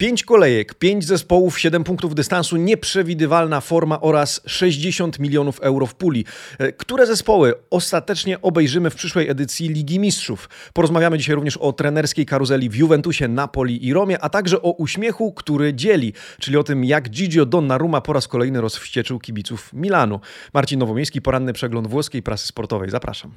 Pięć kolejek, pięć zespołów, siedem punktów dystansu, nieprzewidywalna forma oraz 60 milionów euro w puli. E, które zespoły ostatecznie obejrzymy w przyszłej edycji Ligi Mistrzów? Porozmawiamy dzisiaj również o trenerskiej karuzeli w Juventusie, Napoli i Romie, a także o uśmiechu, który dzieli, czyli o tym, jak Gigio Donnarumma po raz kolejny rozwścieczył kibiców Milanu. Marcin Nowomiejski, poranny przegląd włoskiej prasy sportowej. Zapraszam.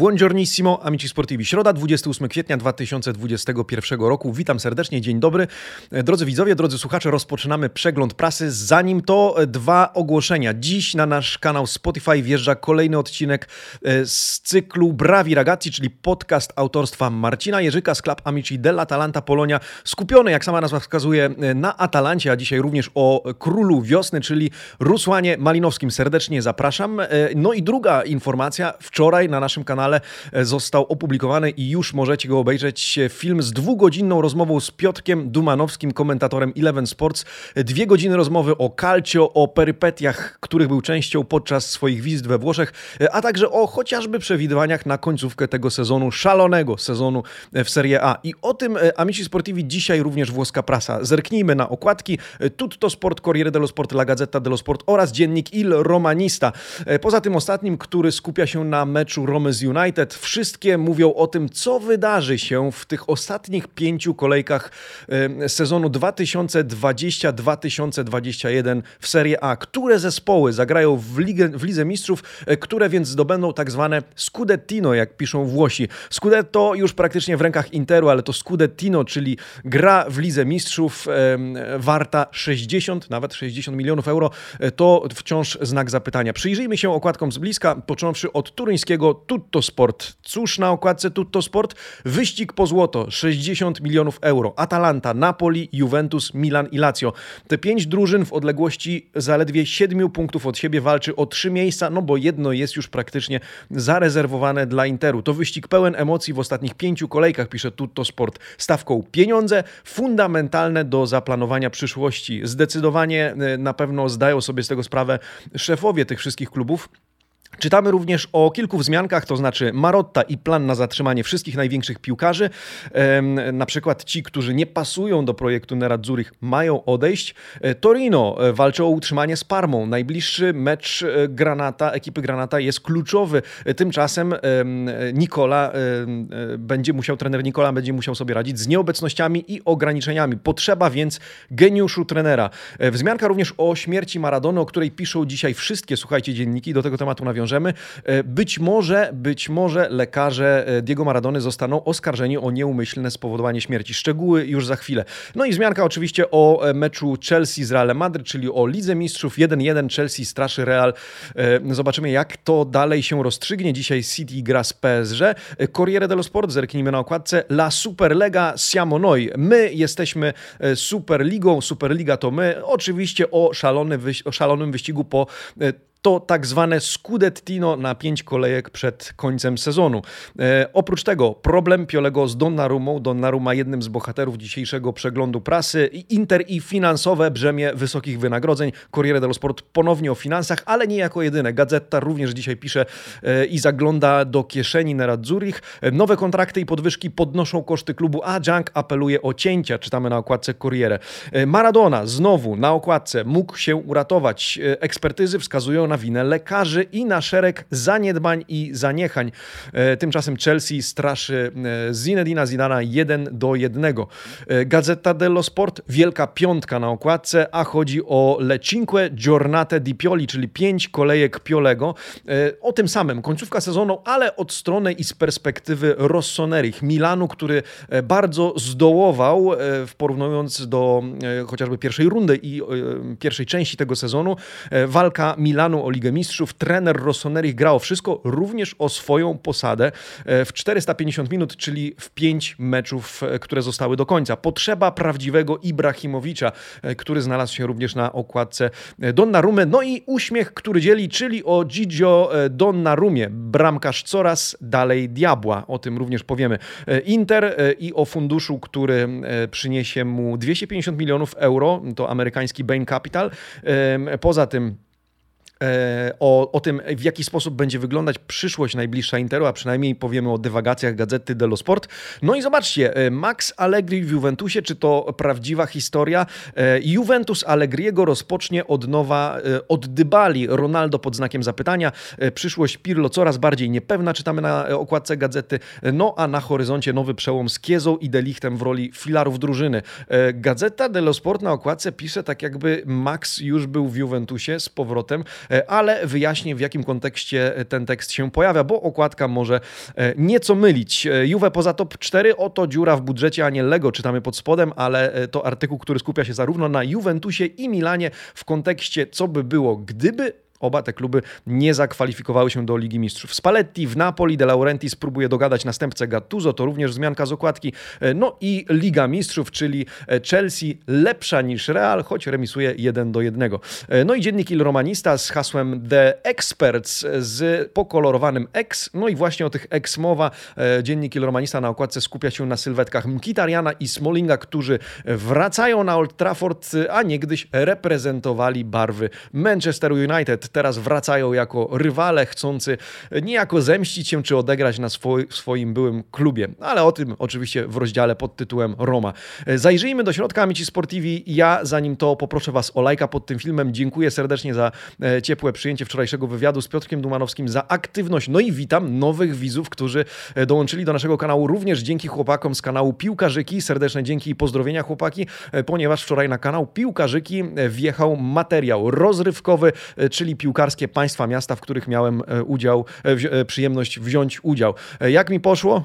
Buongiornissimo, amici sportivi. Środa, 28 kwietnia 2021 roku. Witam serdecznie, dzień dobry. Drodzy widzowie, drodzy słuchacze, rozpoczynamy przegląd prasy. Zanim to dwa ogłoszenia. Dziś na nasz kanał Spotify wjeżdża kolejny odcinek e, z cyklu Bravi Ragazzi, czyli podcast autorstwa Marcina Jerzyka z Club Amici dell'Atalanta Polonia. Skupiony, jak sama nazwa wskazuje, na Atalancie, a dzisiaj również o królu wiosny, czyli Rusłanie Malinowskim. Serdecznie zapraszam. E, no i druga informacja. Wczoraj na naszym kanale kanale e, został opublikowany i już możecie go obejrzeć. Film z dwugodzinną rozmową z Piotrkiem Dumanowskim, komentatorem Eleven Sports. Dwie godziny rozmowy o calcio, o perypetiach, których był częścią podczas swoich wizyt we Włoszech, e, a także o chociażby przewidywaniach na końcówkę tego sezonu, szalonego sezonu e, w Serie A. I o tym Amici Sportivi dzisiaj również włoska prasa. Zerknijmy na okładki. Tutto Sport, Corriere dello Sport, La Gazzetta dello Sport oraz dziennik Il Romanista. Poza tym ostatnim, który skupia się na meczu Rome z United. Wszystkie mówią o tym, co wydarzy się w tych ostatnich pięciu kolejkach sezonu 2020-2021 w Serie A. Które zespoły zagrają w, Ligę, w Lidze Mistrzów, e, które więc zdobędą tak zwane Scudettino, jak piszą Włosi. Scudetto już praktycznie w rękach Interu, ale to Scudettino, czyli gra w Lidze Mistrzów warta 60, nawet 60 milionów euro, e, to wciąż znak zapytania. Przyjrzyjmy się okładkom z bliska, począwszy od turyńskiego Tutto Sport. Cóż na okładce Tutto Sport? Wyścig po złoto, 60 milionów euro. Atalanta, Napoli, Juventus, Milan i Lazio. Te pięć drużyn w odległości zaledwie 7 punktów od siebie walczy o trzy miejsca, no bo jedno jest już praktycznie zarezerwowane dla Interu. To wyścig pełen emocji w ostatnich pięciu kolejkach, pisze Tutto Sport. Stawką pieniądze fundamentalne do zaplanowania przyszłości. Zdecydowanie e, na pewno zdają sobie z tego sprawę szefowie tych wszystkich klubów. Czytamy również o kilku wzmiankach, to znaczy Marotta i plan na zatrzymanie wszystkich największych piłkarzy. Na przykład ci, którzy nie pasują do projektu Nerazzurich mają odejść. E, Torino e, walczy o utrzymanie z Parmą. Najbliższy mecz e, Granata, ekipy Granata jest kluczowy. Tymczasem Nikola będzie musiał, trener Nikola będzie musiał sobie radzić z nieobecnościami i ograniczeniami. Potrzeba więc geniuszu trenera. Wzmianka również o śmierci Maradony, o której piszą dzisiaj wszystkie, słuchajcie, dzienniki. Do tego tematu nawiążę wiążemy. E, być może, być może lekarze e, Diego Maradony zostaną oskarżeni o nieumyślne spowodowanie śmierci. Szczegóły już za chwilę. No i zmianka oczywiście o e, meczu Chelsea z Realem Madryt, czyli o Lidze Mistrzów 1-1 Chelsea straszy Real. Zobaczymy jak to dalej się rozstrzygnie. Dzisiaj City gra z PSG. Corriere dello Sport, zerknijmy na okładce. La Superlega siamo noi. My jesteśmy Superligą, Superliga to my. Oczywiście o, szalony, o szalonym wyścigu po to tak zwane scudettino na pięć kolejek przed końcem sezonu. E, oprócz tego problem Piolego z Donnarumą. Donnarumma jednym z bohaterów dzisiejszego przeglądu prasy. Inter i finansowe brzemię wysokich wynagrodzeń. Corriere dello Sport ponownie o finansach, ale nie jako jedyne. Gazeta również dzisiaj pisze e, i zagląda do kieszeni Nerazzurich. E, nowe kontrakty i podwyżki podnoszą koszty klubu, a Junk apeluje o cięcia. Czytamy na okładce Corriere. E, Maradona znowu na okładce mógł się uratować. E, ekspertyzy wskazują na winę lekarzy i na szereg zaniedbań i zaniechań. E, tymczasem Chelsea straszy e, Zinedina Zidana 1 do 1. E, Gazeta dello Sport, wielka piątka na okładce, a chodzi o Le Cinque Giornate di Pioli, czyli pięć kolejek Piolego. O tym samym, końcówka sezonu, ale od strony i z perspektywy Rossonerich, Milanu, który bardzo zdołował, w porównując do chociażby pierwszej rundy i pierwszej części tego sezonu. Walka Milanu o Ligę Mistrzów. Trener Rossoneri grał wszystko, również o swoją posadę e, w 450 minut, czyli w 5 meczów, e, które zostały do końca. Potrzeba prawdziwego Ibrahimowicza, e, który znalazł się również na okładce Donnarumy. No i uśmiech, który dzieli, czyli o Gigio Donnarumie. Bramkarz coraz dalej diabła. O tym również powiemy. Inter i o funduszu, który przyniesie mu 250 milionów euro. To amerykański Bain Capital. Poza tym o, o tym, w jaki sposób będzie wyglądać przyszłość najbliższa Interu, a przynajmniej powiemy o dywagacjach gazety dello Sport. No i zobaczcie, Max Allegri w Juventusie, czy to prawdziwa historia? Juventus Allegriego rozpocznie od nowa od Dybali, Ronaldo pod znakiem zapytania. Przyszłość Pirlo coraz bardziej niepewna, czytamy na okładce gazety. No a na horyzoncie nowy przełom z Kiezą i Delichtem w roli filarów drużyny. E, Gazeta dello Sport na okładce pisze tak jakby Max już był w Juventusie z powrotem, e, ale wyjaśnię w jakim kontekście ten tekst się pojawia, bo okładka może e, nieco mylić. Juve poza top 4, oto dziura w budżecie, a nie Lego, czytamy pod spodem, ale to artykuł, który skupia się zarówno na Juventusie i Milanie w kontekście co by było, gdyby Oba te kluby nie zakwalifikowały się do Ligi Mistrzów. Spalletti w Napoli, De Laurentiis próbuje dogadać następcę Gattuso, to również wzmianka z okładki. E, no i Liga Mistrzów, czyli e, Chelsea lepsza niż Real, choć remisuje 1 do 1. E, no i dziennik Il Romanista z hasłem The Experts z pokolorowanym X. No i właśnie o tych X mowa. Dziennik Il Romanista na okładce skupia się na sylwetkach Mkitariana i Smallinga, którzy wracają na Old Trafford, a niegdyś reprezentowali barwy Manchester United teraz wracają jako rywale chcący niejako zemścić się czy odegrać na swoj, swoim byłym klubie. Ale o tym oczywiście w rozdziale pod tytułem Roma. Zajrzyjmy do środka, Amici Sportivi. Ja zanim to poproszę Was o lajka pod tym filmem. Dziękuję serdecznie za e, ciepłe przyjęcie wczorajszego wywiadu z Piotrkiem Dumanowskim, za aktywność. No i witam nowych widzów, którzy e, dołączyli do naszego kanału również dzięki chłopakom z kanału Piłkarzyki. Serdeczne dzięki i pozdrowienia chłopaki, e, ponieważ wczoraj na kanał Piłkarzyki wjechał materiał rozrywkowy, czyli piłkarskie państwa, miasta, w których miałem e, udział, e, e, przyjemność wziąć udział. Jak mi poszło?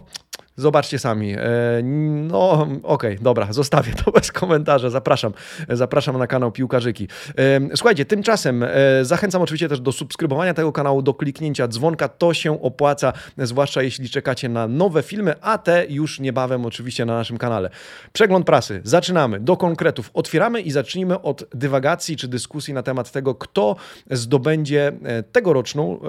Zobaczcie sami. E, no, okej, okay, dobra, zostawię to bez komentarza. Zapraszam. Zapraszam na kanał Piłkarzyki. E, słuchajcie, tymczasem e, zachęcam oczywiście też do subskrybowania tego kanału, do kliknięcia dzwonka. To się opłaca, zwłaszcza jeśli czekacie na nowe filmy, a te już niebawem oczywiście na naszym kanale. Przegląd prasy. Zaczynamy. Do konkretów. Otwieramy i zacznijmy od dywagacji czy dyskusji na temat tego, kto zdobędzie tegoroczną,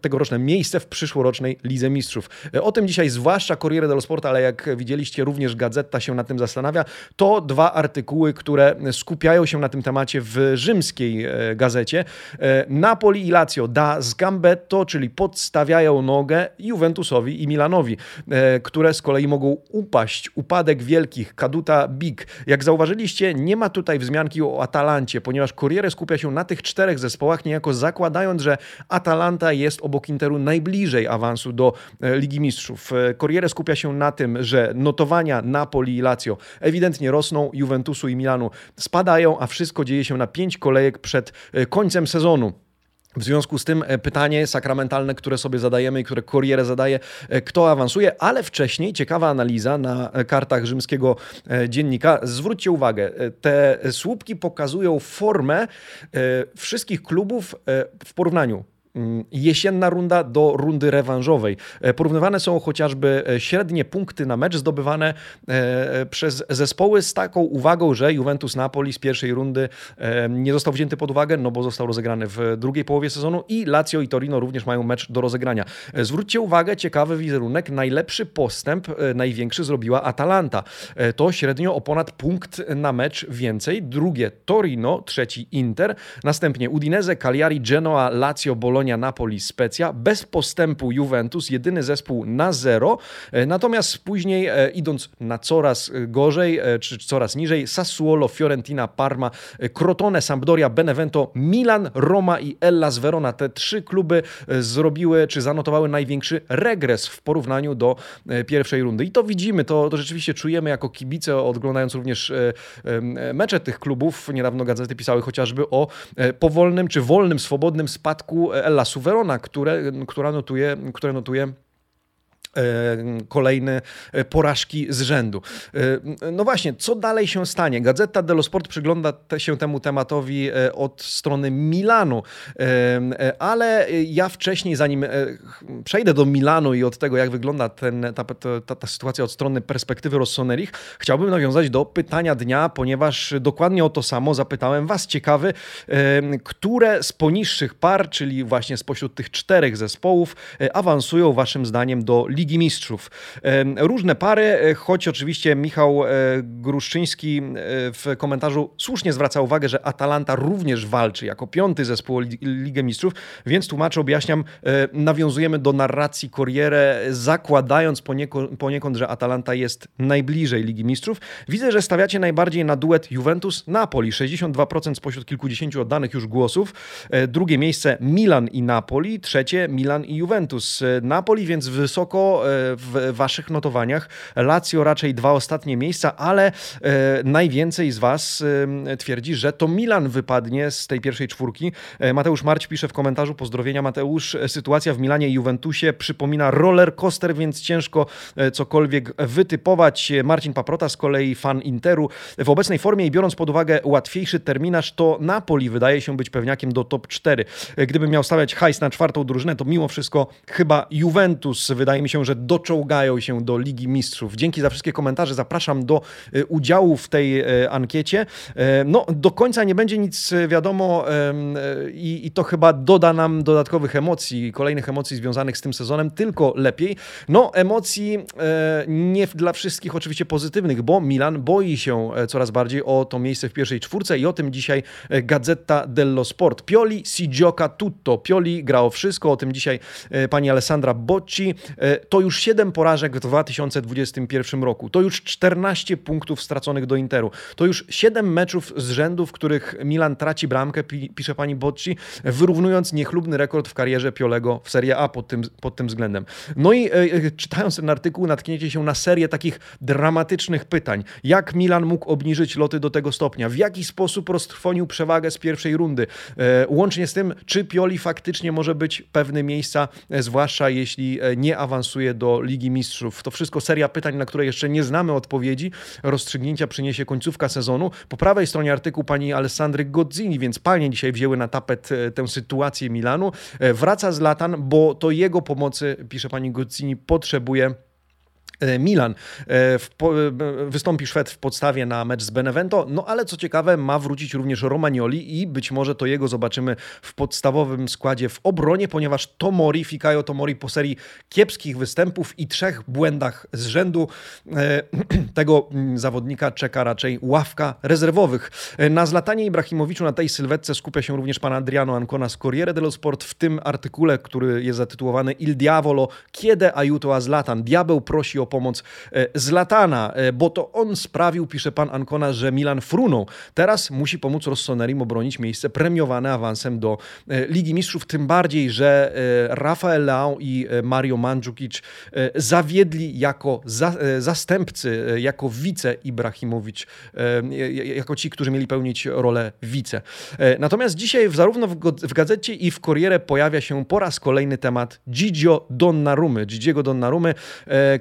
tegoroczne miejsce w przyszłorocznej Lidze Mistrzów. O tym dzisiaj zwłaszcza Corriere dello Sport, ale jak widzieliście, również Gazeta się nad tym zastanawia. To dwa artykuły, które skupiają się na tym temacie w rzymskiej e, gazecie. E, Napoli i Lazio da Gambetto, czyli podstawiają nogę Juventusowi i Milanowi, e, które z kolei mogą upaść. Upadek wielkich, kaduta big. Jak zauważyliście, nie ma tutaj wzmianki o Atalancie, ponieważ Corriere skupia się na tych czterech zespołach, niejako zakładając, że Atalanta jest obok Interu najbliżej awansu do Ligi Mistrzów. Corriere skupia się na tym, że notowania Napoli i Lazio ewidentnie rosną, Juventusu i Milanu spadają, a wszystko dzieje się na pięć kolejek przed e, końcem sezonu. W związku z tym e, pytanie sakramentalne, które sobie zadajemy i które Corriere zadaje, e, kto awansuje, ale wcześniej ciekawa analiza na kartach rzymskiego dziennika. Zwróćcie uwagę, te słupki pokazują formę wszystkich klubów w porównaniu jesienna runda do rundy rewanżowej. E, porównywane są chociażby e, średnie punkty na mecz zdobywane e, przez zespoły z taką uwagą, że Juventus Napoli z pierwszej rundy nie został wzięty pod uwagę, no bo został rozegrany w drugiej połowie sezonu i Lazio i Torino również mają mecz do rozegrania. Zwróćcie uwagę, ciekawy wizerunek, najlepszy postęp, największy zrobiła Atalanta. To średnio o ponad punkt na mecz więcej. Drugie Torino, trzeci Inter, następnie Udinese, Cagliari, Genoa, Lazio, Bologna, Polonia, Napoli, Specja. Bez postępu Juventus, jedyny zespół na zero. E, natomiast później e, idąc na coraz e, gorzej, czy coraz niżej, Sassuolo, Fiorentina, Parma, Crotone, Sampdoria, Benevento, Milan, Roma i Hellas Verona. Te trzy kluby zrobiły, czy zanotowały największy regres w porównaniu do pierwszej rundy. I to widzimy, to, to rzeczywiście czujemy jako kibice, oglądając również mecze tych klubów. Niedawno gazety pisały chociażby o powolnym, czy wolnym, swobodnym spadku La Suverona, które, która notuje, które notuje kolejne e, porażki z rzędu. E, no właśnie, co dalej się stanie? Gazeta dello Sport przygląda się temu tematowi od strony Milanu, ale ja wcześniej, zanim przejdę do Milanu i od tego, jak wygląda ten, ta, ta, ta sytuacja od strony perspektywy Rossonerich, chciałbym nawiązać do pytania dnia, ponieważ dokładnie o to samo zapytałem Was. Ciekawy, które z poniższych par, czyli właśnie spośród tych czterech zespołów, awansują Waszym zdaniem do Ligi Ligi Mistrzów. Różne pary, choć oczywiście Michał Gruszczyński w komentarzu słusznie zwraca uwagę, że Atalanta również walczy jako piąty zespół Ligę Mistrzów, więc tłumaczę, objaśniam, nawiązujemy do narracji Corriere, zakładając poniekąd, że Atalanta jest najbliżej Ligi Mistrzów. Widzę, że stawiacie najbardziej na duet Juventus-Napoli. 62% spośród kilkudziesięciu oddanych już głosów. E, drugie miejsce Milan i Napoli. Trzecie Milan i Juventus. E, Napoli więc wysoko e, w waszych notowaniach. Lazio raczej dwa ostatnie miejsca, ale najwięcej z was twierdzi, że to Milan wypadnie z tej pierwszej czwórki. Mateusz Marć pisze w komentarzu, pozdrowienia Mateusz, sytuacja w Milanie i Juventusie przypomina roller coaster, więc ciężko cokolwiek wytypować. Marcin Paprota z kolei fan Interu. W obecnej formie i biorąc pod uwagę łatwiejszy terminarz, to Napoli wydaje się być pewniakiem do top 4. Gdybym miał stawiać hajs na czwartą drużynę, to mimo wszystko chyba Juventus. Wydaje mi się, że doczołgają się do Ligi Mistrzów. Dzięki za wszystkie komentarze. Zapraszam do e, udziału w tej e, ankiecie. E, no, do końca nie będzie nic wiadomo i, i to chyba doda nam dodatkowych emocji, kolejnych emocji związanych z tym sezonem, tylko lepiej. No, emocji nie dla wszystkich oczywiście pozytywnych, bo Milan boi się coraz bardziej o to miejsce w pierwszej czwórce i o tym dzisiaj Gazeta dello Sport. Pioli si gioca tutto. Pioli grało wszystko, o tym dzisiaj pani Alessandra Bocci. E, to już 7 porażek w 2021 roku. To już 14 punktów straconych do Interu. To już 7 meczów z rzędu, w których Milan traci bramkę, pisze pani Bocci, wyrównując niechlubny rekord w karierze Piolego w Serie A pod tym, pod tym względem. No i e, czytając ten artykuł natkniecie się na serię takich dramatycznych pytań. Jak Milan mógł obniżyć loty do tego stopnia? W jaki sposób roztrwonił przewagę z pierwszej rundy? E, łącznie z tym, czy Pioli faktycznie może być pewny miejsca, e, zwłaszcza jeśli e, nie awansuje do Ligi Mistrzów. To wszystko seria pytań, na które jeszcze nie znamy odpowiedzi. Rozstrzygnięcia przyniesie końcówka sezonu. Po prawej stronie artykuł pani Alessandry Godzini, więc panie dzisiaj wzięły na tapet tę sytuację Milanu. Wraca z Latan, bo to jego pomocy, pisze pani Godzini, potrzebuje E, Milan e, wystąpi Szwed w podstawie na mecz z Benevento, no ale co ciekawe, ma wrócić również Romagnoli i być może to jego zobaczymy w podstawowym składzie w obronie, ponieważ Tomori, Fikayo Tomori po serii kiepskich występów i trzech błędach z rzędu e, tego mm, zawodnika czeka raczej ławka rezerwowych. Na Zlatanie Ibrahimowiczu na tej sylwetce skupia się również pan Adriano Ancona z Corriere dello Sport w tym artykule, który jest zatytułowany Il Diavolo, kiedy aiuto a Zlatan? Diabeł prosi o pomoc e, Zlatana, e, bo to on sprawił, pisze pan Ancona, że Milan frunął. Teraz musi pomóc Rossonerim obronić miejsce premiowane awansem do e, Ligi Mistrzów, tym bardziej, że Rafael Leão i Mario Mandzukic zawiedli jako za, zastępcy, jako wice Ibrahimowicz, jako ci, którzy mieli pełnić rolę wice. Natomiast dzisiaj zarówno w gazecie i w Corriere pojawia się po raz kolejny temat Gigio Donnarumy, Gigiego Donnarumy,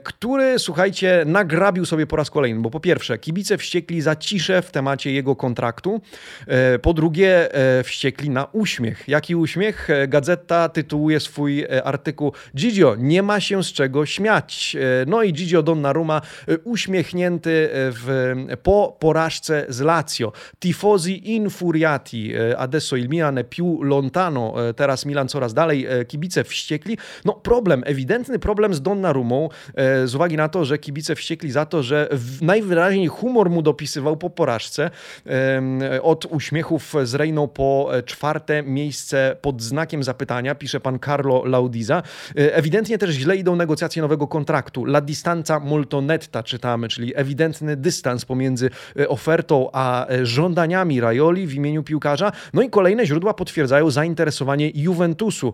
który który, słuchajcie, nagrabił sobie po raz kolejny, bo po pierwsze, kibice wściekli za ciszę w temacie jego kontraktu, e, po drugie, e, wściekli na uśmiech. Jaki uśmiech? E, Gazeta tytułuje swój artykuł Gigio, nie ma się z czego śmiać. No i Gigio Donnarumma uśmiechnięty w, po porażce z Lazio. Tifosi infuriati, adesso il Milan più lontano, teraz Milan coraz dalej, kibice wściekli. No problem, ewidentny problem z Donnarumą, z uwagi uwagi na to, że kibice wściekli za to, że najwyraźniej humor mu dopisywał po porażce. Od uśmiechów z Rejną po czwarte miejsce pod znakiem zapytania, pisze pan Carlo Laudiza. E, ewidentnie też źle idą negocjacje nowego kontraktu. La distanza molto netta czytamy, czyli ewidentny dystans pomiędzy e, ofertą a e, żądaniami Rajoli w imieniu piłkarza. No i kolejne źródła potwierdzają zainteresowanie Juventusu.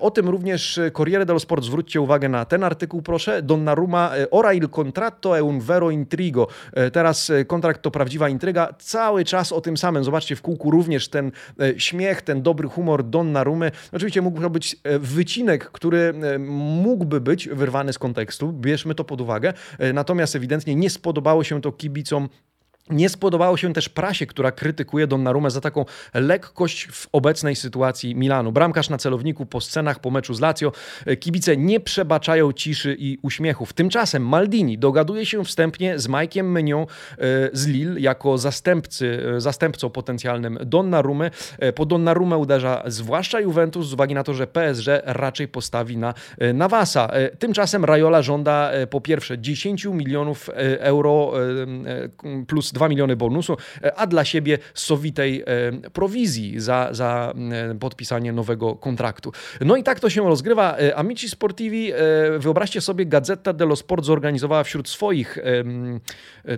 O tym również Corriere dello Sport. Zwróćcie uwagę na ten artykuł, proszę. Donnarumma E, ora il contratto è un vero intrigo. E, teraz e, kontrakt to prawdziwa intryga. Cały czas o tym samym. Zobaczcie w kółku również ten śmiech, ten dobry humor Donnarumy. Oczywiście mógł to być wycinek, który mógłby być wyrwany z kontekstu. Bierzmy to pod uwagę. Natomiast ewidentnie nie spodobało się to kibicom Nie spodobało się też prasie, która krytykuje Donnarumę za taką lekkość w obecnej sytuacji Milanu. Bramkarz na celowniku po scenach po meczu z Lazio. Kibice nie przebaczają ciszy i uśmiechów. Tymczasem Maldini dogaduje się wstępnie z Mike'iem Menion e, z Lille jako zastępcy, e, zastępcą potencjalnym Donnarumy. E, po Donnarumę uderza zwłaszcza Juventus z uwagi na to, że PSG raczej postawi na Navasa. Tymczasem Raiola żąda po pierwsze 10 milionów euro plus 2 miliony bonusu, e, a dla siebie sowitej e, prowizji za, za e, podpisanie nowego kontraktu. No i tak to się rozgrywa. Amici Sportivi, wyobraźcie sobie, Gazeta dello Sport zorganizowała wśród swoich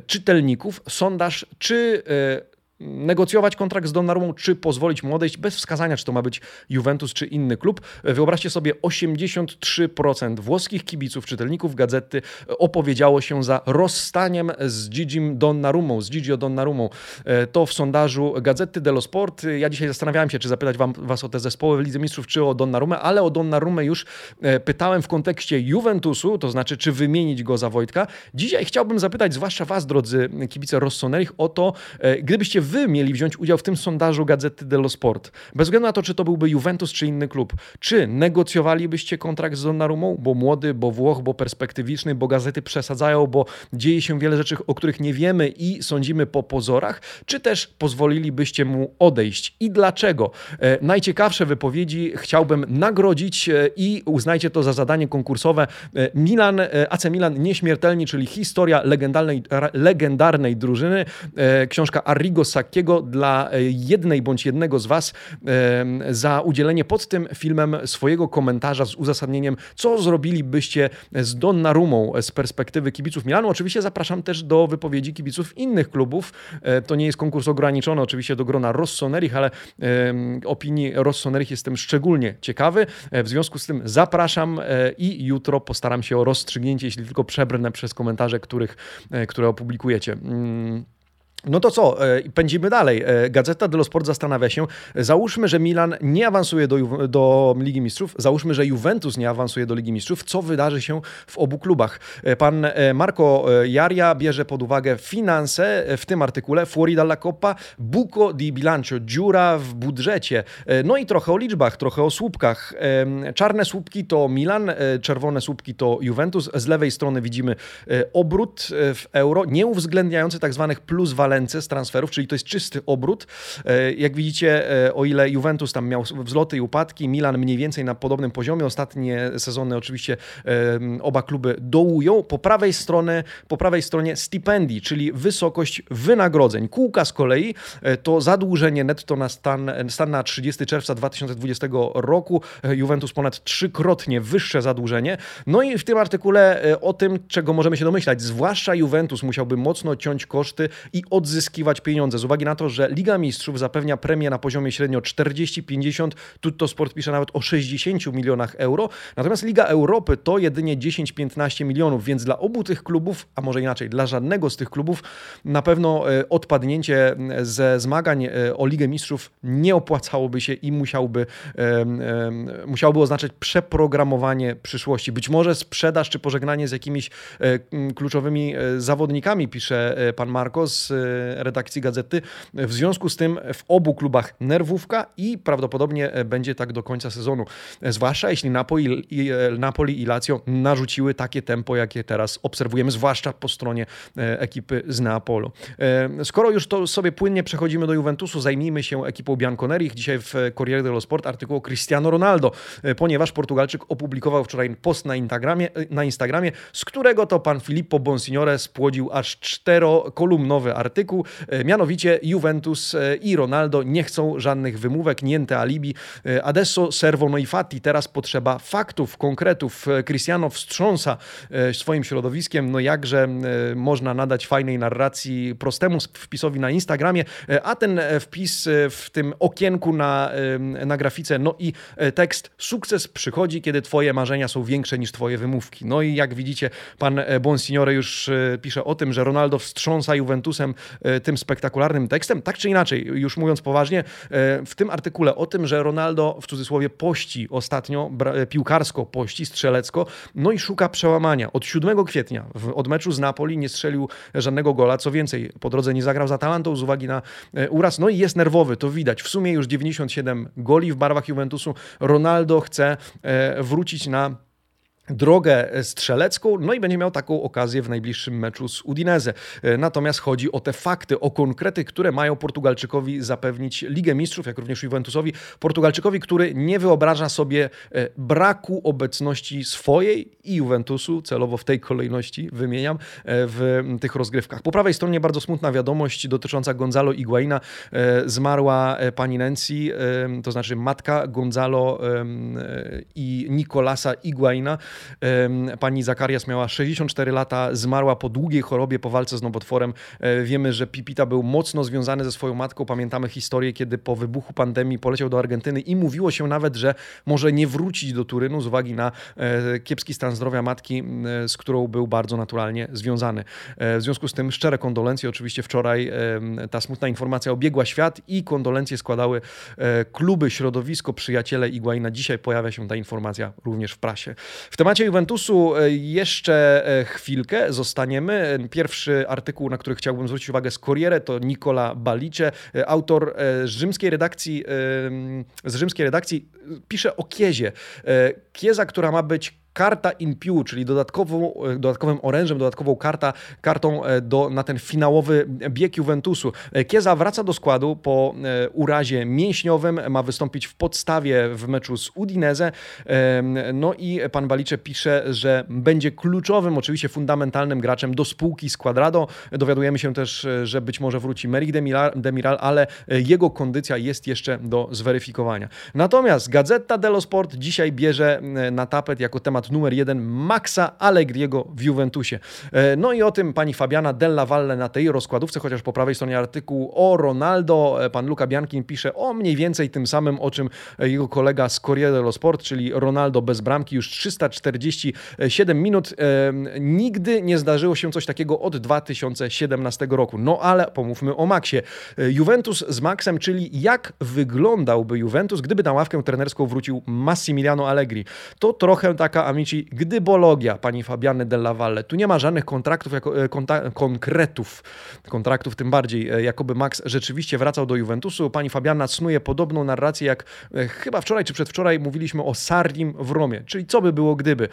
czytelników sondaż, czy negocjować kontrakt z Donnarumą, czy pozwolić mu odejść bez wskazania, czy to ma być Juventus, czy inny klub. Wyobraźcie sobie, 83% włoskich kibiców, czytelników gazety opowiedziało się za rozstaniem z Gigim Donnarumą, z Gigio Donnarumą. E, to w sondażu Gazety dello Sport. Ja dzisiaj zastanawiałem się, czy zapytać wam, was o te zespoły w Lidze Mistrzów, czy o Donnarumę, ale o Donnarumę już e, pytałem w kontekście Juventusu, to znaczy, czy wymienić go za Wojtka. Dzisiaj chciałbym zapytać, zwłaszcza was, drodzy kibice Rossonerich, o to, e, gdybyście wy mieli wziąć udział w tym sondażu Gazety dello Sport, bez względu na to, czy to byłby Juventus, czy inny klub, czy negocjowalibyście kontrakt z Donnarumą, bo młody, bo Włoch, bo perspektywiczny, bo gazety przesadzają, bo dzieje się wiele rzeczy, o których nie wiemy i sądzimy po pozorach, czy też pozwolilibyście mu odejść i dlaczego? E, najciekawsze wypowiedzi chciałbym nagrodzić e, i uznajcie to za zadanie konkursowe. E, Milan, e, AC Milan nieśmiertelni, czyli historia legendarnej, legendarnej drużyny. E, książka Arrigo Sackiego dla e, jednej bądź jednego z Was za udzielenie pod tym filmem swojego komentarza z uzasadnieniem, co zrobilibyście z Donnarumą z perspektywy kibiców Milanu. Oczywiście zapraszam też do wypowiedzi kibiców innych klubów. E, to nie jest konkurs ograniczony oczywiście do grona Rossonerich, ale opinii Rossonerich jestem szczególnie ciekawy. E, w związku z tym zapraszam i jutro postaram się o rozstrzygnięcie, jeśli tylko przebrnę przez komentarze, których, które opublikujecie. No to co, e, pędzimy dalej. E, Gazeta dello Sport zastanawia się, załóżmy, że Milan nie awansuje do, do Ligi Mistrzów, załóżmy, że Juventus nie awansuje do Ligi Mistrzów, co wydarzy się w obu klubach? E, pan Marco Jaria bierze pod uwagę finanse w tym artykule, fuori dalla Coppa, buco di bilancio, dziura w budżecie, no i trochę o liczbach, trochę o słupkach. Czarne słupki to Milan, czerwone słupki to Juventus, z lewej strony widzimy obrót w euro, nie uwzględniający tak zwanych plus walencji Valence z transferów, czyli to jest czysty obrót. E, jak widzicie, e, o ile Juventus tam miał wzloty i upadki, Milan mniej więcej na podobnym poziomie. Ostatnie sezony oczywiście oba kluby dołują. Po prawej stronie, po prawej stronie stipendii, czyli wysokość wynagrodzeń. Kółka z kolei e, to zadłużenie netto na stan, stan na 30 czerwca 2020 roku. Juventus ponad trzykrotnie wyższe zadłużenie. No i w tym artykule o tym, czego możemy się domyślać, zwłaszcza Juventus musiałby mocno ciąć koszty i od odzyskiwać pieniądze. Z uwagi na to, że Liga Mistrzów zapewnia premię na poziomie średnio 40-50, Tutto Sport pisze nawet o 60 milionach euro, natomiast Liga Europy to jedynie 10-15 milionów, więc dla obu tych klubów, a może inaczej, dla żadnego z tych klubów na pewno e, odpadnięcie ze zmagań e, o Ligę Mistrzów nie opłacałoby się i musiałby, musiałby oznaczać przeprogramowanie przyszłości. Być może sprzedaż czy pożegnanie z jakimiś e, kluczowymi zawodnikami, pisze pan Marcos, redakcji gazety. W związku z tym w obu klubach nerwówka i prawdopodobnie będzie tak do końca sezonu. Zwłaszcza jeśli Napoli i, Napoli i Lazio narzuciły takie tempo, jakie teraz obserwujemy, zwłaszcza po stronie e, ekipy z Neapolu. E, skoro już to sobie płynnie przechodzimy do Juventusu, zajmijmy się ekipą Bianconeri. Dzisiaj w Corriere dello Sport artykuł o Cristiano Ronaldo, e, ponieważ Portugalczyk opublikował wczoraj post na Instagramie, na Instagramie z którego to pan Filippo Bonsignore spłodził aż czterokolumnowy artykuł artykuł, e, mianowicie Juventus e, i Ronaldo nie chcą żadnych wymówek, niente alibi. E, adesso servono i fatti, teraz potrzeba faktów, konkretów. Cristiano wstrząsa swoim środowiskiem, no jakże można nadać fajnej narracji prostemu wpisowi na Instagramie, a ten wpis w tym okienku na, na grafice, no i tekst sukces przychodzi, kiedy twoje marzenia są większe niż twoje wymówki. No i jak widzicie, pan Bonsignore już pisze o tym, że Ronaldo wstrząsa Juventusem tym spektakularnym tekstem. Tak czy inaczej, już mówiąc poważnie, w tym artykule o tym, że Ronaldo w cudzysłowie pości ostatnio, piłkarsko pości, strzelecko, no i szuka przełamania. Od 7 kwietnia od meczu z Napoli nie strzelił żadnego gola, co więcej, po drodze nie zagrał za Atalantą z uwagi na uraz, no i jest nerwowy, to widać. W sumie już 97 goli w barwach Juventusu. Ronaldo chce wrócić na drogę strzelecką, no i będzie miał taką okazję w najbliższym meczu z Udinese. E, natomiast chodzi o te fakty, o konkrety, które mają Portugalczykowi zapewnić Ligę Mistrzów, jak również Juventusowi. Portugalczykowi, który nie wyobraża sobie e, braku obecności swojej i Juventusu, celowo w tej kolejności wymieniam, e, w tych rozgrywkach. Po prawej stronie bardzo smutna wiadomość dotycząca Gonzalo Iguaina. Zmarła pani Nancy, to znaczy matka Gonzalo i Nicolasa Iguaina. Pani Zakarias miała 64 lata, zmarła po długiej chorobie, po walce z nowotworem. E, wiemy, że Pipita był mocno związany ze swoją matką. Pamiętamy historię, kiedy po wybuchu pandemii poleciał do Argentyny i mówiło się nawet, że może nie wrócić do Turynu z uwagi na e, kiepski stan zdrowia matki, e, z którą był bardzo naturalnie związany. W związku z tym szczere kondolencje. Oczywiście wczoraj ta smutna informacja obiegła świat i kondolencje składały kluby, środowisko, przyjaciele Iguaina. Dzisiaj pojawia się ta informacja również w prasie. W temacie Juventusu e, jeszcze e, chwilkę zostaniemy. Pierwszy artykuł, na który chciałbym zwrócić uwagę z Corriere, to Nicola Balice, e, autor z rzymskiej redakcji, z rzymskiej redakcji pisze o Kiezie. Kieza, która ma być karta in piu, czyli dodatkową, e, dodatkowym orężem, dodatkową karta, kartą e, do, na ten finałowy bieg Juventusu. E, Kieza wraca do składu po urazie mięśniowym, ma wystąpić w podstawie w meczu z Udinese. No i pan Balicze pisze, że będzie kluczowym, oczywiście fundamentalnym graczem do spółki z Quadrado. Dowiadujemy się też, że być może wróci Merrick Demiral, ale jego kondycja jest jeszcze do zweryfikowania. Natomiast Gazeta dello Sport dzisiaj bierze na tapet jako temat temat numer jeden Maxa Allegriego w Juventusie. E, no i o tym pani Fabiana Della Valle na tej rozkładówce, chociaż po prawej stronie artykułu o Ronaldo, e, pan Luca Biankin pisze o mniej więcej tym samym, o czym jego kolega z Corriere dello Sport, czyli Ronaldo bez bramki, już 347 minut. E, nigdy nie zdarzyło się coś takiego od 2017 roku. No ale pomówmy o Maxie. Juventus z Maxem, czyli jak wyglądałby Juventus, gdyby na ławkę trenerską wrócił Massimiliano Allegri. To trochę taka amici, gdybologia pani Fabiany Della Valle. Tu nie ma żadnych kontraktów, jako, e, konta, konkretów, kontraktów tym bardziej, e, jakoby Max rzeczywiście wracał do Juventusu. Pani Fabiana snuje podobną narrację, jak e, chyba wczoraj czy przedwczoraj mówiliśmy o Sardim w Romie, czyli co by było gdyby.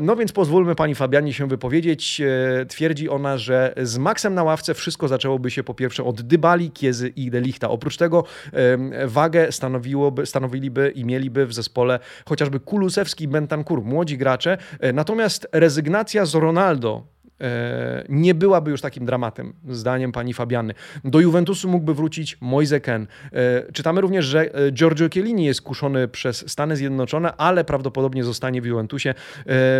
No więc pozwólmy pani Fabianie się wypowiedzieć. Twierdzi ona, że z Maxem na ławce wszystko zaczęłoby się po pierwsze od Dybali, Kiezy i Delichta. Oprócz tego wagę stanowiliby i mieliby w zespole chociażby Kulusewski i Bentancur, młodzi gracze. E, natomiast rezygnacja z Ronaldo e, nie byłaby już takim dramatem, zdaniem pani Fabiany. Do Juventusu mógłby wrócić Moise Ken. E, czytamy również, że Giorgio Chiellini jest kuszony przez Stany Zjednoczone, ale prawdopodobnie zostanie w Juventusie.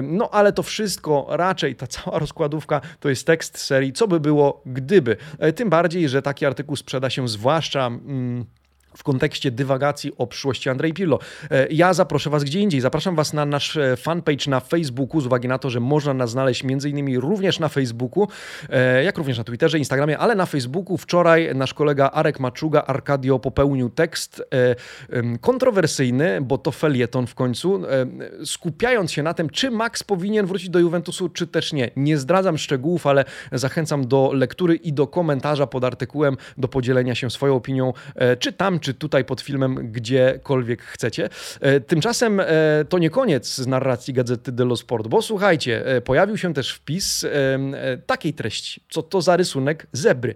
No ale to wszystko, raczej ta cała rozkładówka to jest tekst serii, co by było gdyby. Tym bardziej, że taki artykuł sprzeda się zwłaszcza... Mm, w kontekście dywagacji o przyszłości Andrzej Pirlo. E, ja zaproszę Was gdzie indziej. Zapraszam Was na nasz e, fanpage na Facebooku, z uwagi na to, że można nas znaleźć innymi również na Facebooku, e, jak również na Twitterze, Instagramie, ale na Facebooku wczoraj nasz kolega Arek Maczuga, Arkadio, popełnił tekst kontrowersyjny, bo to felieton w końcu, skupiając się na tym, czy Max powinien wrócić do Juventusu, czy też nie. Nie zdradzam szczegółów, ale zachęcam do lektury i do komentarza pod artykułem, do podzielenia się swoją opinią, czy tam, czy tutaj pod filmem, gdziekolwiek chcecie. E, tymczasem e, to nie koniec z narracji Gazety dello Sport, bo słuchajcie, e, pojawił się też wpis takiej treści. Co to za rysunek zebry?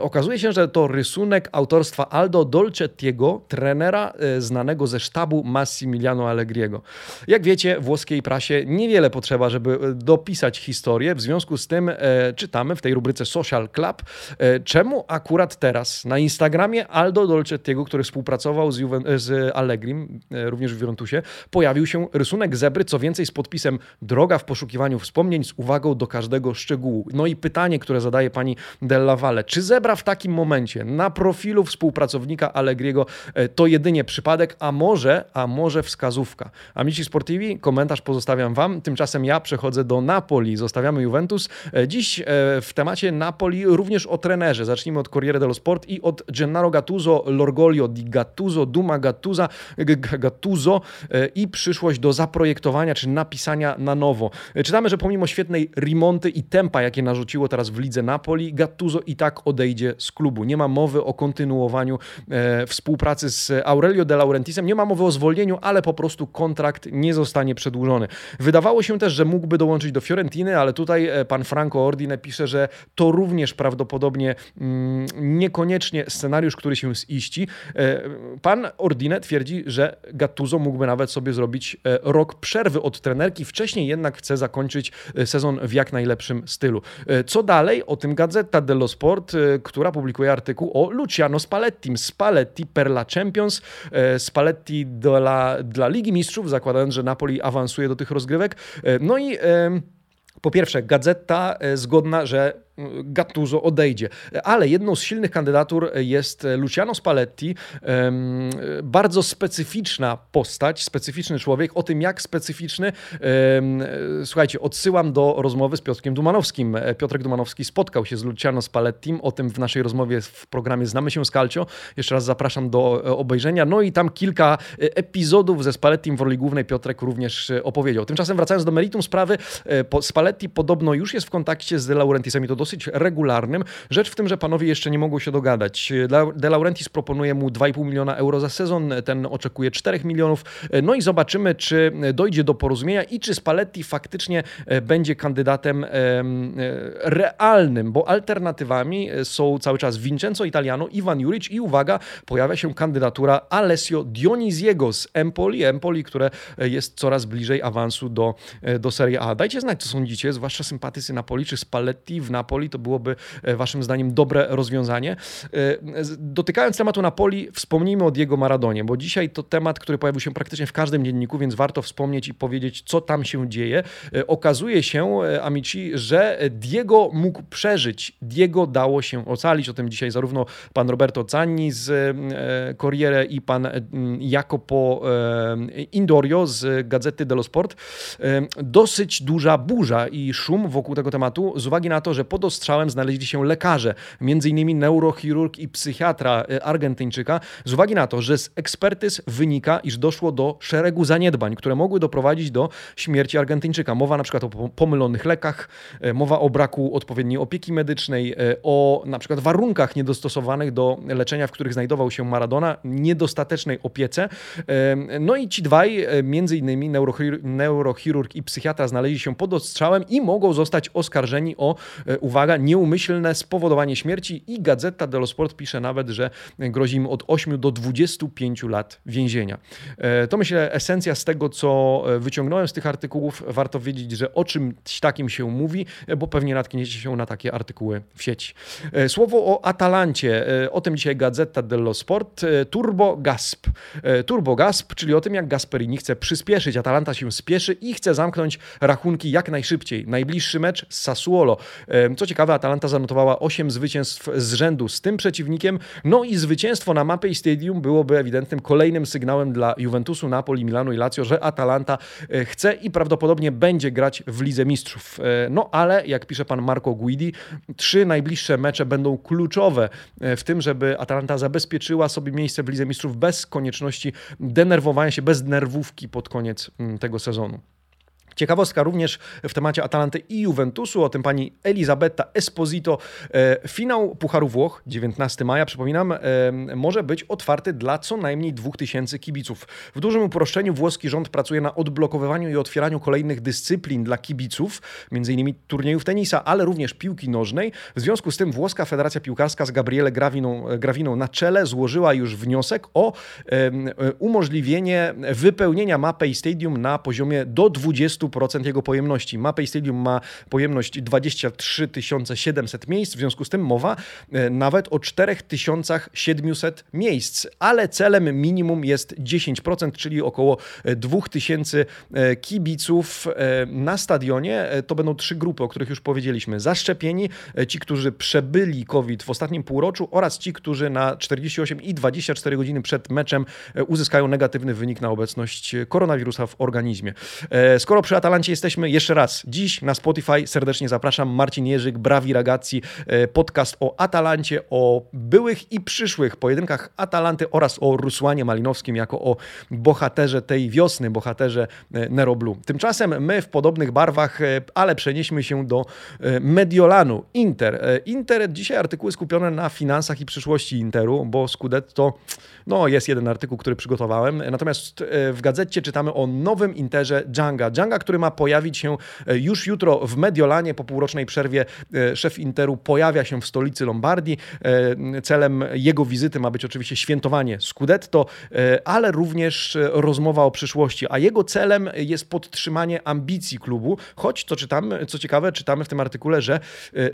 Okazuje się, że to rysunek autorstwa Aldo Dolcettiego, trenera znanego ze sztabu Massimiliano Allegriego. Jak wiecie, włoskiej prasie niewiele potrzeba, żeby dopisać historię. W związku z tym czytamy w tej rubryce Social Club, czemu akurat teraz na Instagramie Aldo Dolcettiego Który współpracował z, Juven- z Allegrim, również w Juventusie, pojawił się rysunek zebry, co więcej z podpisem Droga w poszukiwaniu wspomnień z uwagą do każdego szczegółu. No i pytanie, które zadaje pani Della Valle. Czy zebra w takim momencie na profilu współpracownika Allegriego to jedynie przypadek, a może, a może wskazówka? Amici Sportivi, komentarz pozostawiam wam. Tymczasem ja przechodzę do Napoli. Zostawiamy Juventus. Dziś w temacie Napoli również o trenerze. Zacznijmy od Corriere dello Sport i od Gennaro Gattuso, L'orgoglio di Gattuso, Duma Gattusa, Gattuso e, i przyszłość do zaprojektowania czy napisania na nowo. E, czytamy, że pomimo świetnej remonty i tempa, jakie narzuciło teraz w lidze Napoli, Gattuso i tak odejdzie z klubu. Nie ma mowy o kontynuowaniu e, współpracy z Aurelio De Laurentisem, nie ma mowy o zwolnieniu, ale po prostu kontrakt nie zostanie przedłużony. Wydawało się też, że mógłby dołączyć do Fiorentiny, ale tutaj pan Franco Ordine pisze, że to również prawdopodobnie mm, niekoniecznie scenariusz, który się ziści. E, pan Ordine twierdzi, że Gattuso mógłby nawet sobie zrobić e, rok przerwy od trenerki, wcześniej jednak chce zakończyć e, sezon w jak najlepszym stylu. Co dalej? O tym Gazeta dello Sport, która publikuje artykuł o Luciano Spallettim. Spalletti per la Champions, Spalletti dla, dla Ligi Mistrzów, zakładając, że Napoli awansuje do tych rozgrywek. No i po pierwsze, gazeta zgodna, że Gattuso odejdzie. Ale jedną z silnych kandydatur jest Luciano Spalletti. Bardzo specyficzna postać, specyficzny człowiek. O tym, jak specyficzny, słuchajcie, odsyłam do rozmowy z Piotrkiem Dumanowskim. Piotrek Dumanowski spotkał się z Luciano Spallettim. O tym w naszej rozmowie w programie Znamy się z Calcio. Jeszcze raz zapraszam do obejrzenia. No i tam kilka epizodów ze Spallettim w roli głównej Piotrek również opowiedział. Tymczasem wracając do meritum sprawy, Spalletti podobno już jest w kontakcie z De Laurentiisem i to dosyć regularnym. Rzecz w tym, że panowie jeszcze nie mogą się dogadać. De Laurentiis proponuje mu 2,5 miliona euro za sezon, ten oczekuje 4 milionów. No i zobaczymy, czy dojdzie do porozumienia i czy Spalletti faktycznie e, będzie kandydatem e, realnym, bo alternatywami są cały czas Vincenzo Italiano, Iwan Juric i uwaga, pojawia się kandydatura Alessio Dionisiego z Empoli, Empoli, które jest coraz bliżej awansu do, e, do Serie A. Dajcie znać, co sądzicie, zwłaszcza sympatycy Napoli, czy Spalletti w Napoli Napoli, to byłoby e, waszym zdaniem dobre rozwiązanie. E, dotykając tematu Napoli, wspomnijmy o Diego Maradonie, bo dzisiaj to temat, który pojawił się praktycznie w każdym dzienniku, więc warto wspomnieć i powiedzieć, co tam się dzieje. E, okazuje się, amici, że Diego mógł przeżyć. Diego dało się ocalić. O tym dzisiaj zarówno pan Roberto Zanni z Corriere i pan Jacopo Indorio z Gazety dello Sport. Dosyć duża burza i szum wokół tego tematu z uwagi na to, że pod ostrzałem znaleźli się lekarze, m.in. neurochirurg i psychiatra e, Argentyńczyka, z uwagi na to, że z ekspertyz wynika, iż doszło do szeregu zaniedbań, które mogły doprowadzić do śmierci Argentyńczyka. Mowa na przykład o pomylonych lekach, e, mowa o braku odpowiedniej opieki medycznej, e, o na przykład warunkach niedostosowanych do leczenia, w których znajdował się Maradona, niedostatecznej opiece. No i ci dwaj, między innymi neurochirurg i psychiatra, znaleźli się pod ostrzałem i mogą zostać oskarżeni o uwaga, nieumyślne spowodowanie śmierci i Gazeta dello Sport pisze nawet, że grozi im od 8 do 25 lat więzienia. E, to myślę esencja z tego, co e, wyciągnąłem z tych artykułów. Warto wiedzieć, że o czymś takim się mówi, e, bo pewnie natkniecie się na takie artykuły w sieci. Słowo o Atalancie. O tym dzisiaj Gazeta dello Sport. Turbo Gasp. Turbo Gasp, czyli o tym, jak Gasperini chce przyspieszyć. Atalanta się spieszy i chce zamknąć rachunki jak najszybciej. Najbliższy mecz z Sassuolo. Co ciekawe, Atalanta zanotowała 8 zwycięstw z rzędu z tym przeciwnikiem. No i zwycięstwo na Mapei Stadium byłoby ewidentnym kolejnym sygnałem dla Juventusu, Napoli, Milanu i Lazio, że Atalanta e, chce i prawdopodobnie będzie grać w Lidze Mistrzów. E, no ale, jak pisze pan Marco Guidi, trzy najbliższe mecze będą kluczowe e, w tym, żeby Atalanta zabezpieczyła sobie miejsce w Lidze Mistrzów bez konieczności denerwowania się, bez nerwówki pod koniec mm, tego sezonu. Ciekawostka również w temacie Atalanty i Juventusu, o tym pani Elisabetta Esposito. E, finał Pucharu Włoch, 19 maja, przypominam, e, może być otwarty dla co najmniej 2000 kibiców. W dużym uproszczeniu włoski rząd pracuje na odblokowywaniu i otwieraniu kolejnych dyscyplin dla kibiców, m.in. turniejów tenisa, ale również piłki nożnej. W związku z tym włoska Federacja Piłkarska z Gabriele Graviną, Graviną na czele złożyła już wniosek o umożliwienie wypełnienia mapy Stadium na poziomie do 20 30% jego pojemności. Mapei Stadium ma pojemność 23 700 miejsc, w związku z tym mowa e, nawet o 4700 miejsc, ale celem minimum jest 10%, czyli około 2000 kibiców na stadionie. To będą trzy grupy, o których już powiedzieliśmy. Zaszczepieni, ci, którzy przebyli COVID w ostatnim półroczu oraz ci, którzy na 48 i 24 godziny przed meczem e, uzyskają negatywny wynik na obecność koronawirusa w organizmie. E, skoro przy Atalancie jesteśmy, jeszcze raz, dziś na Spotify serdecznie zapraszam. Marcin Jerzyk, Brawi Ragazzi, e, podcast o Atalancie, o byłych i przyszłych pojedynkach Atalanty oraz o Rusłanie Malinowskim jako o bohaterze tej wiosny, bohaterze Nero Blue. Tymczasem my w podobnych barwach, ale przenieśmy się do Mediolanu. Inter. Inter, dzisiaj artykuły skupione na finansach i przyszłości Interu, bo Scudetto, no jest jeden artykuł, który przygotowałem. Natomiast e, w gazecie czytamy o nowym Interze Dżanga. Dżanga, który ma pojawić się e, już jutro w Mediolanie po półrocznej przerwie. E, szef Interu pojawia się w stolicy Lombardii. Celem jego wizyty ma być oczywiście świętowanie Scudetto, ale również rozmowa o przyszłości, a jego celem jest podtrzymanie ambicji klubu, choć co czytamy, co ciekawe, czytamy w tym artykule, że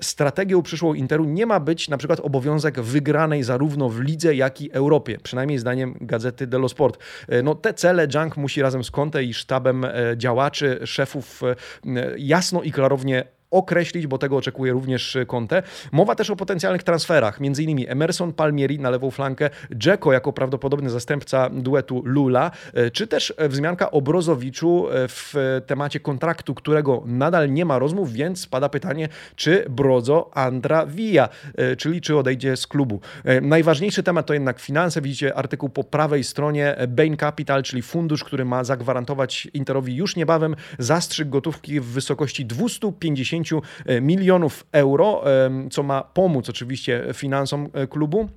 strategią przyszłą Interu nie ma być na przykład obowiązek wygranej zarówno w lidze, jak i Europie, przynajmniej zdaniem gazety Dello Sport. E, no, te cele Junk musi razem z Conte i sztabem e, działaczy, szefów e, jasno i klarownie określić, bo tego oczekuje również Conte. Mowa też o potencjalnych transferach, m.in. Emerson Palmieri na lewą flankę, Dzeko jako prawdopodobny zastępca duetu Lula, e, czy też wzmianka o Brozowiczu w temacie kontraktu, którego nadal nie ma rozmów, więc spada pytanie, czy Brozo Andra e, czyli czy odejdzie z klubu. Najważniejszy temat to jednak finanse. Widzicie artykuł po prawej stronie Bain Capital, czyli fundusz, który ma zagwarantować Interowi już niebawem zastrzyk gotówki w wysokości 250 E, milionów euro, co ma pomóc oczywiście finansom e, klubu.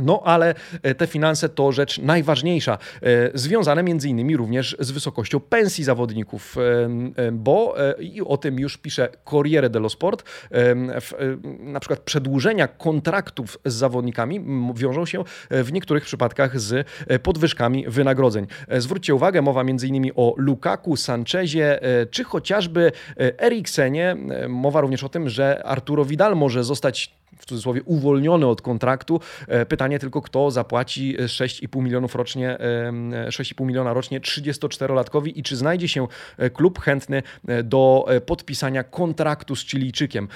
No, ale e, te finanse to rzecz najważniejsza, e, związane między innymi również z wysokością pensji zawodników, e, bo i o tym już pisze Corriere dello Sport, na przykład przedłużenia kontraktów z zawodnikami wiążą się w niektórych przypadkach z podwyżkami wynagrodzeń. Zwróćcie uwagę, mowa między innymi o Lukaku, Sanchezie, czy chociażby Eriksenie. Mowa również o tym, że Arturo Vidal może zostać w cudzysłowie uwolniony od kontraktu. E, pytanie tylko, kto zapłaci 6,5 milionów rocznie, 6,5 miliona rocznie 34-latkowi i czy znajdzie się e, klub chętny e, do podpisania kontraktu z Chilijczykiem.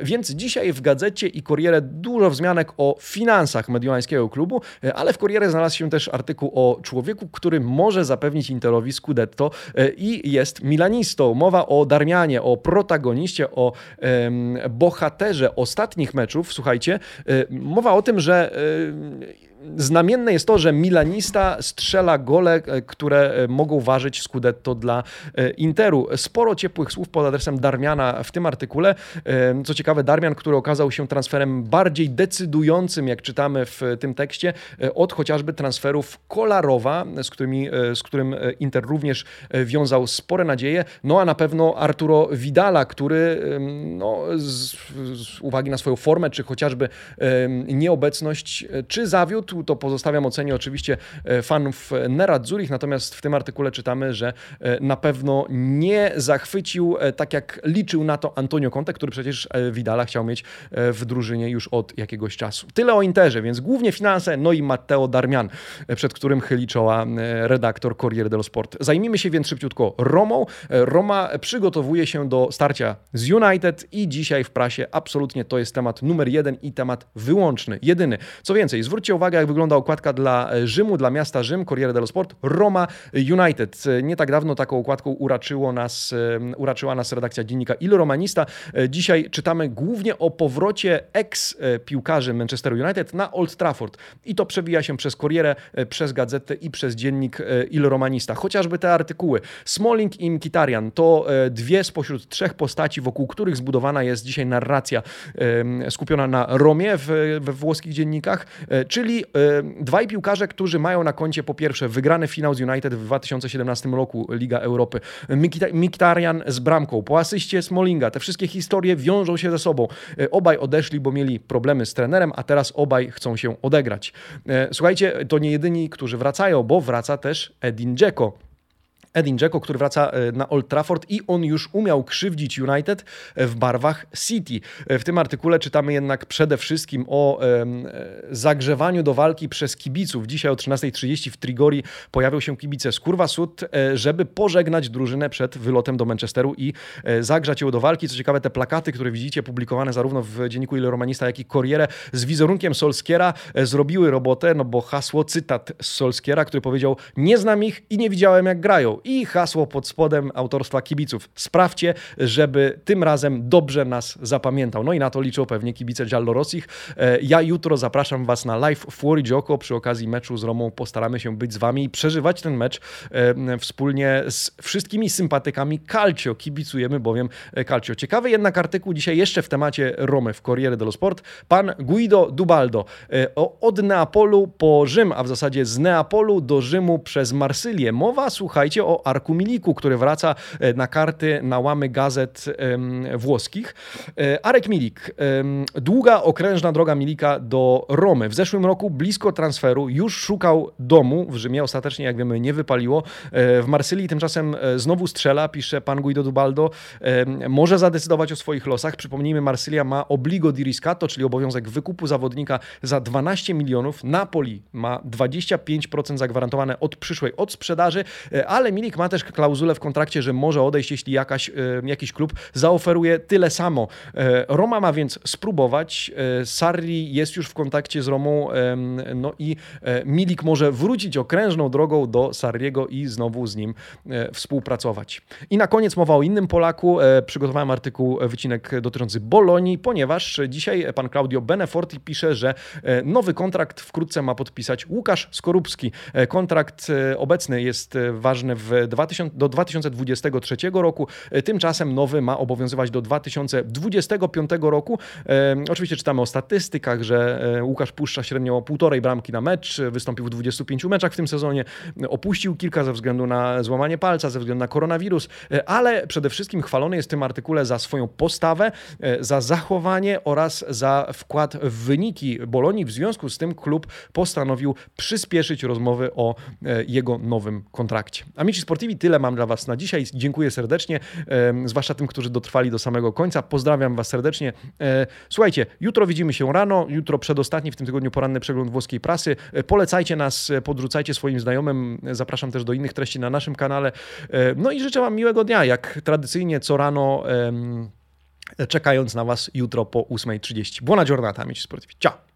Więc dzisiaj w gazecie i Corriere dużo wzmianek o finansach mediolańskiego klubu, ale w Corriere znalazł się też artykuł o człowieku, który może zapewnić Interowi Scudetto i jest milanistą. Mowa o Darmianie, o protagoniście, o bohaterze ostatnich meczów, słuchajcie, y, mowa o tym, że y, znamienne jest to, że Milanista strzela gole, e, które e, mogą ważyć Scudetto dla e, Interu. Sporo ciepłych słów pod adresem Darmiana w tym artykule. Co ciekawe, Darmian, który okazał się transferem bardziej decydującym, jak czytamy w tym tekście, od chociażby transferów Kolarowa, z, którymi, z którym Inter również wiązał spore nadzieje. No a na pewno Arturo Vidala, który no, z, z uwagi na swoją formę, czy chociażby nieobecność, czy zawiódł, to pozostawiam ocenie oczywiście e, fanów Nerazzurich, natomiast w tym artykule czytamy, że e, na pewno nie zachwycił e, tak jak liczył na to Antonio Conte, który przecież Vidala chciał mieć w drużynie już od jakiegoś czasu. Tyle o Interze, więc głównie finanse, no i Matteo Darmian, przed którym chyli czoła redaktor Corriere dello Sport. Zajmijmy się więc szybciutko Romą. Roma przygotowuje się do starcia z United i dzisiaj w prasie absolutnie to jest temat numer jeden i temat wyłączny, jedyny. Co więcej, zwróćcie uwagę, jak wygląda okładka dla e, Rzymu, dla miasta Rzym, Corriere dello Sport, Roma United. Nie tak dawno taką okładką uraczyło nas, e, uraczyła nas redakcja dziennika Il Romanista. E, dzisiaj czytamy głównie o powrocie ex-piłkarzy Manchesteru United na Old Trafford. I to przewija się przez Corriere, przez gazetę i przez dziennik Il Romanista. Chociażby te artykuły. Smalling i Mkhitaryan to dwie spośród trzech postaci, wokół których zbudowana jest dzisiaj narracja skupiona na Romie we włoskich dziennikach, czyli dwaj piłkarze, którzy mają na koncie po pierwsze wygrany finał z United w 2017 roku Liga Europy, Miktarian z bramką, po asyście Smolinga. Te wszystkie historie wiążą się ze sobą. E, obaj odeszli, bo mieli problemy z trenerem, a teraz obaj chcą się odegrać. E, słuchajcie, to nie jedyni, którzy wracają, bo wraca też Edin Dzeko Edin Dzeko, który wraca e, na Old Trafford i on już umiał krzywdzić United w barwach City. W tym artykule czytamy jednak przede wszystkim o e, zagrzewaniu do walki przez kibiców. Dzisiaj o 13.30 w Trigori pojawią się kibice z Kurwa Sud, e, żeby pożegnać drużynę przed wylotem do Manchesteru i zagrzać ją do walki. Co ciekawe, te plakaty, które widzicie publikowane zarówno w dzienniku Il Romanista, jak i Corriere z wizerunkiem Solskiera zrobiły robotę, no bo hasło, cytat z Solskiera, który powiedział nie znam ich i nie widziałem jak grają i hasło pod spodem autorstwa kibiców. Sprawdźcie, żeby tym razem dobrze nas zapamiętał. No i na to liczą pewnie kibice Giallorossich. E, ja jutro zapraszam Was na live Fuori Gioco przy okazji meczu z Romą. Postaramy się być z Wami i przeżywać ten mecz e, wspólnie z wszystkimi sympatykami Calcio. Kibicujemy bowiem e, Calcio. Ciekawy jednak artykuł dzisiaj jeszcze w temacie Romy w Corriere dello Sport. Pan Guido Dubaldo od Neapolu po Rzym, a w zasadzie z Neapolu do Rzymu przez Marsylię. Mowa, słuchajcie, o Arku Miliku, który wraca e, na karty, na łamy gazet włoskich. E, Arek Milik. Długa, okrężna droga Milika do Romy. W zeszłym roku blisko transferu już szukał domu w Rzymie. Ostatecznie, jak wiemy, nie wypaliło. E, w Marsylii tymczasem znowu strzela, pisze pan Guido Dubaldo. Może zadecydować o swoich losach. Przypomnijmy, Marsylia ma obligo di riscatto, czyli obowiązek wykupu zawodnika za 12 milionów. Napoli ma 25% zagwarantowane od przyszłej od sprzedaży, ale Milik ma też klauzulę w kontrakcie, że może odejść, jeśli jakaś, e, jakiś klub zaoferuje tyle samo. E, Roma ma więc spróbować. E, Sarri jest już w kontakcie z Romą, no i Milik może wrócić okrężną drogą do Sarriego i znowu z nim współpracować. I na koniec mowa o innym Polaku. Przygotowałem artykuł, wycinek dotyczący Bolonii, ponieważ dzisiaj pan Claudio Beneforti pisze, że nowy kontrakt wkrótce ma podpisać Łukasz Skorupski. Kontrakt obecny jest ważny w 2000, do 2023 roku. E, tymczasem nowy ma obowiązywać do 2025 roku. E, oczywiście czytamy o statystykach, że e, Łukasz puszcza średnio półtorej bramki na mecz, wystąpił w 25 meczach w tym sezonie, opuścił kilka ze względu na złamanie palca, ze względu na koronawirus, ale przede wszystkim chwalony jest w tym artykule za swoją postawę, za zachowanie oraz za wkład w wyniki Bolonii. W związku z tym klub postanowił przyspieszyć rozmowy o jego nowym kontrakcie. Amici Sportivi tyle mam dla Was na dzisiaj. Dziękuję serdecznie, zwłaszcza tym, którzy dotrwali do samego końca. Pozdrawiam Was serdecznie. E, słuchajcie, jutro widzimy się rano, jutro przedostatni w tym tygodniu poranny przegląd włoskiej prasy. E, polecajcie nas, e, podrzucajcie swoim znajomym. Zapraszam też do innych treści na naszym kanale. No i życzę Wam miłego dnia, jak tradycyjnie co rano czekając na Was jutro po 8.30. Buona giornata, amici sportivi. Ciao!